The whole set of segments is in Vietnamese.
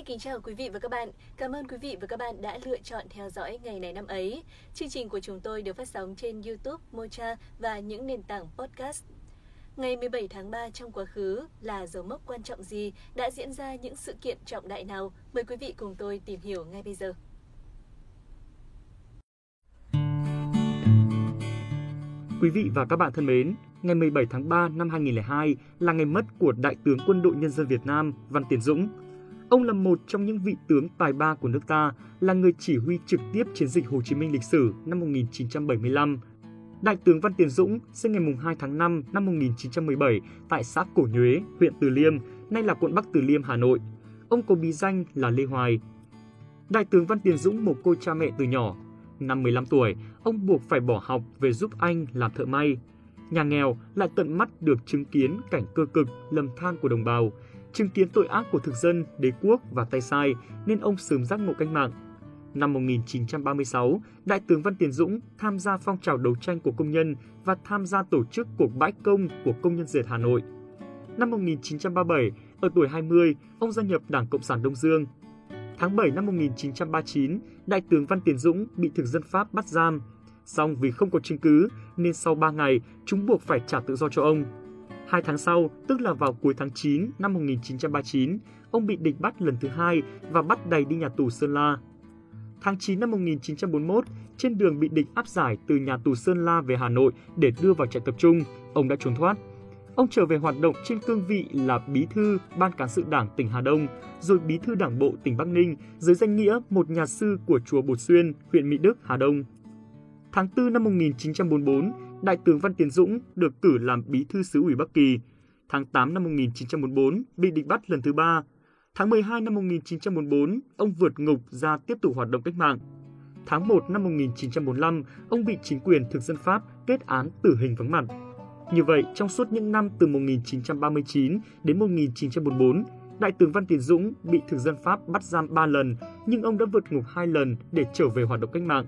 Xin kính chào quý vị và các bạn. Cảm ơn quý vị và các bạn đã lựa chọn theo dõi ngày này năm ấy. Chương trình của chúng tôi được phát sóng trên YouTube, Mocha và những nền tảng podcast. Ngày 17 tháng 3 trong quá khứ là dấu mốc quan trọng gì, đã diễn ra những sự kiện trọng đại nào? Mời quý vị cùng tôi tìm hiểu ngay bây giờ. Quý vị và các bạn thân mến, ngày 17 tháng 3 năm 2002 là ngày mất của Đại tướng Quân đội Nhân dân Việt Nam Văn Tiến Dũng. Ông là một trong những vị tướng tài ba của nước ta, là người chỉ huy trực tiếp chiến dịch Hồ Chí Minh lịch sử năm 1975. Đại tướng Văn Tiến Dũng sinh ngày 2 tháng 5 năm 1917 tại xã Cổ Nhuế, huyện Từ Liêm, nay là quận Bắc Từ Liêm, Hà Nội. Ông có bí danh là Lê Hoài. Đại tướng Văn Tiến Dũng mồ côi cha mẹ từ nhỏ. Năm 15 tuổi, ông buộc phải bỏ học về giúp anh làm thợ may. Nhà nghèo lại tận mắt được chứng kiến cảnh cơ cực, lầm than của đồng bào, chứng kiến tội ác của thực dân, đế quốc và tay sai nên ông sớm giác ngộ cách mạng. Năm 1936, Đại tướng Văn Tiến Dũng tham gia phong trào đấu tranh của công nhân và tham gia tổ chức cuộc bãi công của công nhân dệt Hà Nội. Năm 1937, ở tuổi 20, ông gia nhập Đảng Cộng sản Đông Dương. Tháng 7 năm 1939, Đại tướng Văn Tiến Dũng bị thực dân Pháp bắt giam. Song vì không có chứng cứ nên sau 3 ngày, chúng buộc phải trả tự do cho ông. Hai tháng sau, tức là vào cuối tháng 9 năm 1939, ông bị địch bắt lần thứ hai và bắt đầy đi nhà tù Sơn La. Tháng 9 năm 1941, trên đường bị địch áp giải từ nhà tù Sơn La về Hà Nội để đưa vào trại tập trung, ông đã trốn thoát. Ông trở về hoạt động trên cương vị là bí thư Ban cán sự Đảng tỉnh Hà Đông, rồi bí thư Đảng bộ tỉnh Bắc Ninh dưới danh nghĩa một nhà sư của chùa Bột Xuyên, huyện Mỹ Đức, Hà Đông. Tháng 4 năm 1944, Đại tướng Văn Tiến Dũng được cử làm bí thư xứ ủy Bắc Kỳ. Tháng 8 năm 1944, bị địch bắt lần thứ ba. Tháng 12 năm 1944, ông vượt ngục ra tiếp tục hoạt động cách mạng. Tháng 1 năm 1945, ông bị chính quyền thực dân Pháp kết án tử hình vắng mặt. Như vậy, trong suốt những năm từ 1939 đến 1944, Đại tướng Văn Tiến Dũng bị thực dân Pháp bắt giam 3 lần, nhưng ông đã vượt ngục 2 lần để trở về hoạt động cách mạng.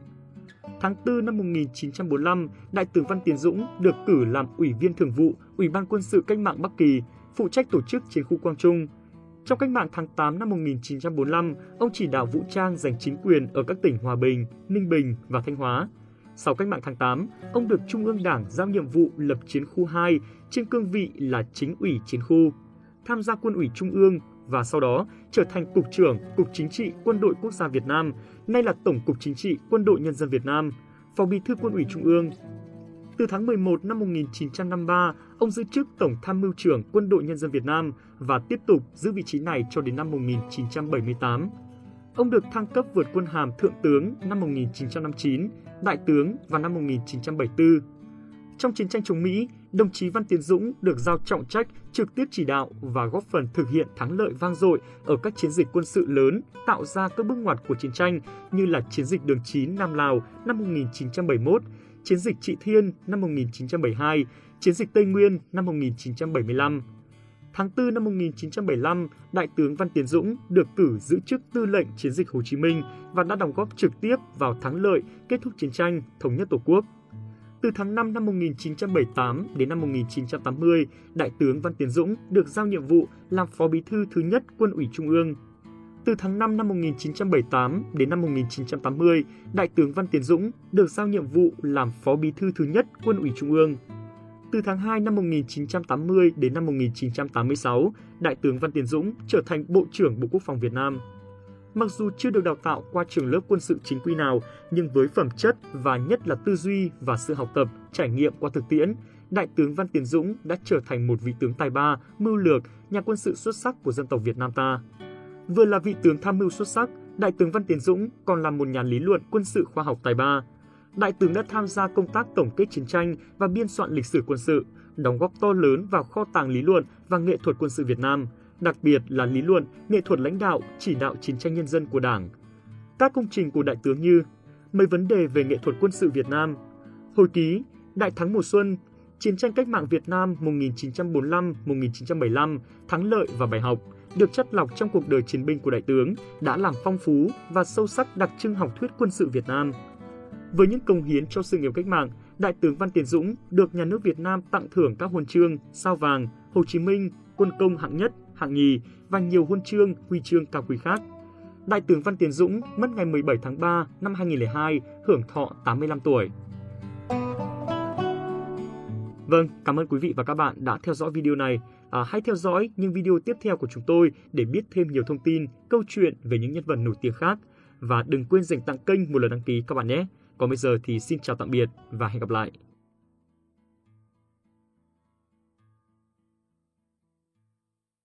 Tháng 4 năm 1945, Đại tướng Văn Tiến Dũng được cử làm Ủy viên Thường vụ Ủy ban Quân sự Cách mạng Bắc Kỳ, phụ trách tổ chức chiến khu Quang Trung. Trong cách mạng tháng 8 năm 1945, ông chỉ đạo vũ trang giành chính quyền ở các tỉnh Hòa Bình, Ninh Bình và Thanh Hóa. Sau cách mạng tháng 8, ông được Trung ương Đảng giao nhiệm vụ lập chiến khu 2 trên cương vị là chính ủy chiến khu, tham gia quân ủy Trung ương và sau đó trở thành Cục trưởng Cục Chính trị Quân đội Quốc gia Việt Nam, nay là Tổng cục Chính trị Quân đội Nhân dân Việt Nam, Phó Bí thư Quân ủy Trung ương. Từ tháng 11 năm 1953, ông giữ chức Tổng Tham mưu trưởng Quân đội Nhân dân Việt Nam và tiếp tục giữ vị trí này cho đến năm 1978. Ông được thăng cấp vượt quân hàm Thượng tướng năm 1959, Đại tướng vào năm 1974. Trong chiến tranh chống Mỹ, đồng chí Văn Tiến Dũng được giao trọng trách trực tiếp chỉ đạo và góp phần thực hiện thắng lợi vang dội ở các chiến dịch quân sự lớn, tạo ra các bước ngoặt của chiến tranh như là chiến dịch Đường 9 Nam Lào năm 1971, chiến dịch Trị Thiên năm 1972, chiến dịch Tây Nguyên năm 1975. Tháng 4 năm 1975, Đại tướng Văn Tiến Dũng được cử giữ chức tư lệnh chiến dịch Hồ Chí Minh và đã đóng góp trực tiếp vào thắng lợi kết thúc chiến tranh thống nhất Tổ quốc. Từ tháng 5 năm 1978 đến năm 1980, Đại tướng Văn Tiến Dũng được giao nhiệm vụ làm Phó Bí thư thứ nhất Quân ủy Trung ương. Từ tháng 5 năm 1978 đến năm 1980, Đại tướng Văn Tiến Dũng được giao nhiệm vụ làm Phó Bí thư thứ nhất Quân ủy Trung ương. Từ tháng 2 năm 1980 đến năm 1986, Đại tướng Văn Tiến Dũng trở thành Bộ trưởng Bộ Quốc phòng Việt Nam. Mặc dù chưa được đào tạo qua trường lớp quân sự chính quy nào, nhưng với phẩm chất và nhất là tư duy và sự học tập, trải nghiệm qua thực tiễn, Đại tướng Văn Tiến Dũng đã trở thành một vị tướng tài ba, mưu lược, nhà quân sự xuất sắc của dân tộc Việt Nam ta. Vừa là vị tướng tham mưu xuất sắc, Đại tướng Văn Tiến Dũng còn là một nhà lý luận quân sự khoa học tài ba. Đại tướng đã tham gia công tác tổng kết chiến tranh và biên soạn lịch sử quân sự, đóng góp to lớn vào kho tàng lý luận và nghệ thuật quân sự Việt Nam – đặc biệt là lý luận, nghệ thuật lãnh đạo, chỉ đạo chiến tranh nhân dân của Đảng. Các công trình của Đại tướng như mấy vấn đề về nghệ thuật quân sự Việt Nam, hồi ký, Đại thắng mùa xuân, chiến tranh cách mạng Việt Nam 1945-1975, thắng lợi và bài học, được chất lọc trong cuộc đời chiến binh của đại tướng đã làm phong phú và sâu sắc đặc trưng học thuyết quân sự Việt Nam. Với những công hiến cho sự nghiệp cách mạng, Đại tướng Văn Tiến Dũng được nhà nước Việt Nam tặng thưởng các huân chương, sao vàng, Hồ Chí Minh, quân công hạng nhất, hạng nhì và nhiều huân chương, huy chương cao quý khác. Đại tướng Văn Tiến Dũng mất ngày 17 tháng 3 năm 2002, hưởng thọ 85 tuổi. Vâng, cảm ơn quý vị và các bạn đã theo dõi video này. À, hãy theo dõi những video tiếp theo của chúng tôi để biết thêm nhiều thông tin, câu chuyện về những nhân vật nổi tiếng khác. Và đừng quên dành tặng kênh một lần đăng ký các bạn nhé. Còn bây giờ thì xin chào tạm biệt và hẹn gặp lại.